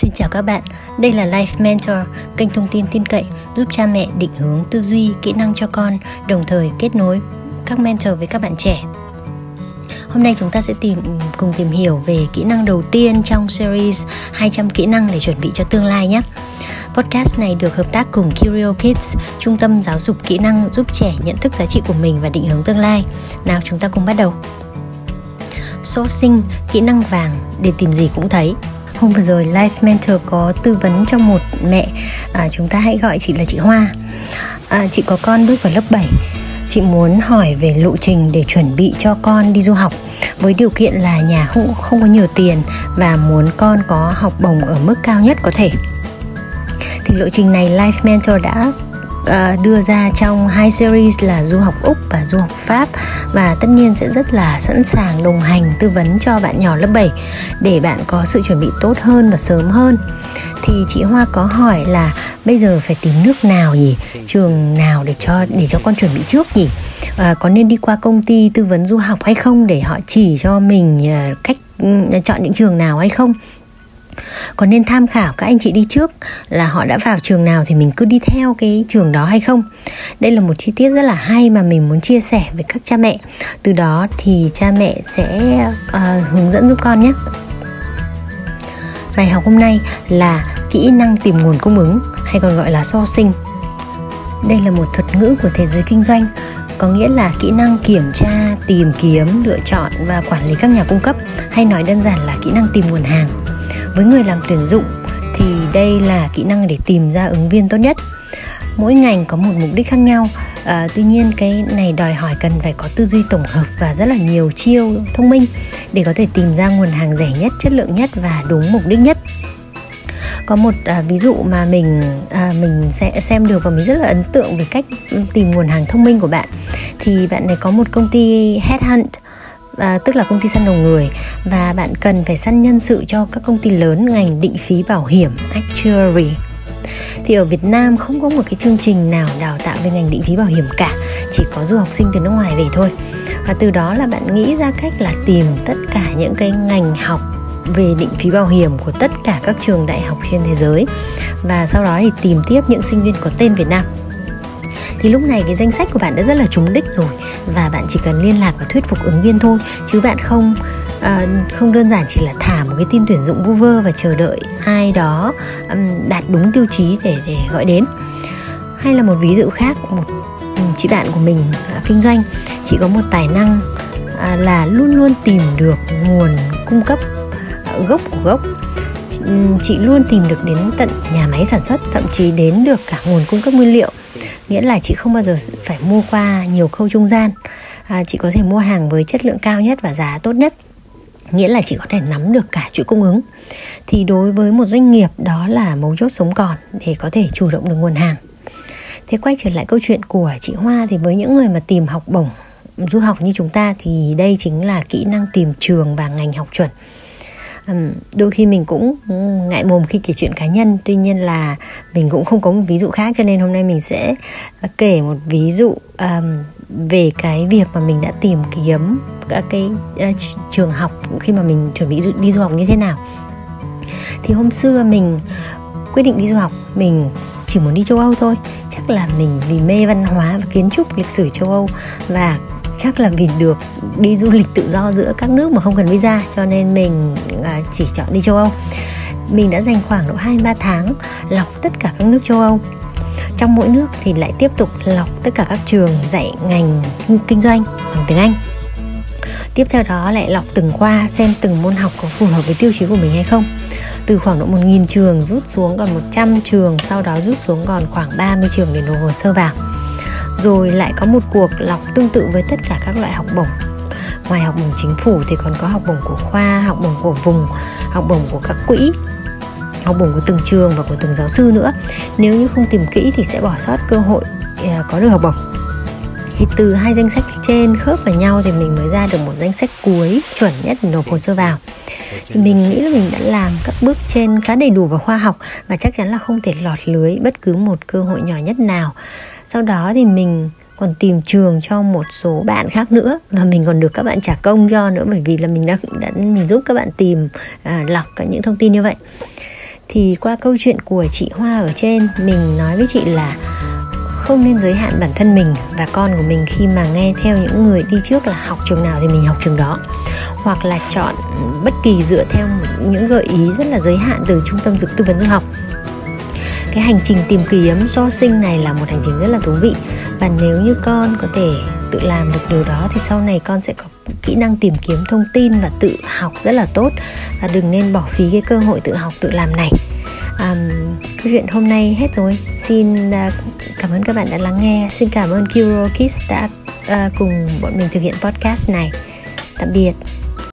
Xin chào các bạn, đây là Life Mentor, kênh thông tin tin cậy giúp cha mẹ định hướng tư duy, kỹ năng cho con, đồng thời kết nối các mentor với các bạn trẻ. Hôm nay chúng ta sẽ tìm cùng tìm hiểu về kỹ năng đầu tiên trong series 200 kỹ năng để chuẩn bị cho tương lai nhé. Podcast này được hợp tác cùng Curio Kids, trung tâm giáo dục kỹ năng giúp trẻ nhận thức giá trị của mình và định hướng tương lai. Nào chúng ta cùng bắt đầu. Sourcing, kỹ năng vàng để tìm gì cũng thấy. Hôm vừa rồi Life Mentor có tư vấn cho một mẹ. À, Chúng ta hãy gọi chị là chị Hoa. À, Chị có con bước vào lớp 7 Chị muốn hỏi về lộ trình để chuẩn bị cho con đi du học. Với điều kiện là nhà không không có nhiều tiền Và muốn con có học bổng ở mức cao nhất có thể. Thì lộ trình này Life Mentor đã uh, đưa ra trong hai series là du học Úc và du học Pháp. Và tất nhiên sẽ rất là sẵn sàng đồng hành tư vấn cho bạn nhỏ lớp 7 để bạn có sự chuẩn bị tốt hơn và sớm hơn. Thì chị Hoa có hỏi là bây giờ phải tìm nước nào nhỉ? Trường nào để cho để cho con chuẩn bị trước nhỉ? À, có nên đi qua công ty tư vấn du học hay không để họ chỉ cho mình ờ, cách ừ, chọn những trường nào hay không? Còn nên tham khảo các anh chị đi trước là họ đã vào trường nào thì mình cứ đi theo cái trường đó hay không? Đây là một chi tiết rất là hay mà mình muốn chia sẻ với các cha mẹ. Từ đó thì cha mẹ sẽ uh, hướng dẫn giúp con nhé. Bài học hôm nay là kỹ năng tìm nguồn cung ứng hay còn gọi là sourcing. Đây là một thuật ngữ của thế giới kinh doanh có nghĩa là kỹ năng kiểm tra tìm kiếm lựa chọn và quản lý các nhà cung cấp hay nói đơn giản là kỹ năng tìm nguồn hàng với người làm tuyển dụng thì đây là kỹ năng để tìm ra ứng viên tốt nhất. Mỗi ngành có một mục đích khác nhau. À, tuy nhiên cái này đòi hỏi cần phải có tư duy tổng hợp và rất là nhiều chiêu thông minh để có thể tìm ra nguồn hàng rẻ nhất chất lượng nhất và đúng mục đích nhất. Có một à, ví dụ mà mình à, mình sẽ xem được và mình rất là ấn tượng về cách tìm nguồn hàng thông minh của bạn thì bạn này có một công ty headhunt à, tức là công ty săn đầu người. Và bạn cần phải săn nhân sự cho các công ty lớn ngành định phí bảo hiểm actuary. Thì ở Việt Nam không có một cái chương trình nào đào tạo về ngành định phí bảo hiểm cả. Chỉ có du học sinh từ nước ngoài về thôi. Và từ đó là bạn nghĩ ra cách là tìm tất cả những cái ngành học về định phí bảo hiểm của tất cả các trường đại học trên thế giới. Và sau đó thì tìm tiếp những sinh viên có tên Việt Nam thì lúc này cái danh sách của bạn đã rất là trúng đích rồi. Và bạn chỉ cần liên lạc và thuyết phục ứng viên thôi. Chứ bạn không uh, không đơn giản chỉ là thả một cái tin tuyển dụng vu vơ và chờ đợi ai đó um, đạt đúng tiêu chí để để gọi đến. Hay là một ví dụ khác một chị bạn của mình uh, kinh doanh chị có một tài năng uh, là luôn luôn tìm được nguồn cung cấp uh, gốc của gốc. Ừ, chị luôn tìm được đến tận nhà máy sản xuất thậm chí đến được cả nguồn cung cấp nguyên liệu. Nghĩa là chị không bao giờ phải mua qua nhiều khâu trung gian. À, chị có thể mua hàng với chất lượng cao nhất và giá tốt nhất. Nghĩa là chị có thể nắm được cả chuỗi cung ứng. Thì đối với một doanh nghiệp đó là mấu chốt sống còn để có thể chủ động được nguồn hàng. Thế quay trở lại câu chuyện của chị hoa thì với những người mà tìm học bổng du học như chúng ta thì đây chính là kỹ năng tìm trường và ngành học chuẩn đôi khi mình cũng ngại mồm khi kể chuyện cá nhân. Tuy nhiên là mình cũng không có một ví dụ khác cho nên hôm nay mình sẽ ờ, kể một ví dụ um, về cái việc mà mình đã tìm kiếm các cái uh, trường học khi mà mình chuẩn bị đi du học như thế nào. Thì hôm xưa mình quyết định đi du học mình chỉ muốn đi châu Âu thôi. Chắc là mình vì mê văn hóa và kiến trúc lịch sử châu Âu và chắc là vì được, đi du lịch tự do giữa các nước mà không cần visa, cho nên mình à, chỉ chọn đi châu Âu. Mình đã dành khoảng độ 2-3 tháng lọc tất cả các nước châu Âu. Trong mỗi nước thì lại tiếp tục lọc tất cả các trường dạy ngành kinh doanh bằng tiếng Anh. Tiếp theo đó lại lọc từng khoa xem từng môn học có phù hợp với tiêu chí của mình hay không. Từ khoảng độ 1.000 trường rút xuống còn 100 trường, sau đó rút xuống còn khoảng 30 trường để nộp hồ sơ vào rồi lại có một cuộc lọc tương tự với tất cả các loại học bổng. Ngoài học bổng chính phủ thì còn có học bổng của khoa, học bổng của vùng, học bổng của các quỹ, học bổng của từng trường và của từng giáo sư nữa. Nếu như không tìm kỹ thì sẽ bỏ sót cơ hội à, có được học bổng. Thì từ hai danh sách trên khớp vào nhau thì mình mới ra được một danh sách cuối chuẩn nhất để nộp hồ sơ vào. Thì mình nghĩ là mình đã làm các bước trên khá đầy đủ và khoa học và chắc chắn là không thể lọt lưới bất cứ một cơ hội nhỏ nhất nào sau đó thì mình còn tìm trường cho một số bạn khác nữa và mình còn được các bạn trả công cho nữa bởi vì là mình đã, đã mình giúp các bạn tìm à, lọc cả những thông tin như vậy. Thì qua câu chuyện của chị hoa ở trên mình nói với chị là không nên giới hạn bản thân mình và con của mình khi mà nghe theo những người đi trước là học trường nào thì mình học trường đó. Hoặc là chọn bất kỳ dựa theo những gợi ý rất là giới hạn từ trung tâm dục tư vấn du học cái hành trình tìm kiếm so sinh này là một hành trình rất là thú vị. Và nếu như con có thể tự làm được điều đó thì sau này con sẽ có kỹ năng tìm kiếm thông tin và tự học rất là tốt. Và đừng nên bỏ phí cái cơ hội tự học tự làm này. Um, câu chuyện hôm nay hết rồi. Xin uh, cảm ơn các bạn đã lắng nghe. Xin cảm ơn Kuro Kids đã uh, cùng bọn mình thực hiện podcast này. Tạm biệt.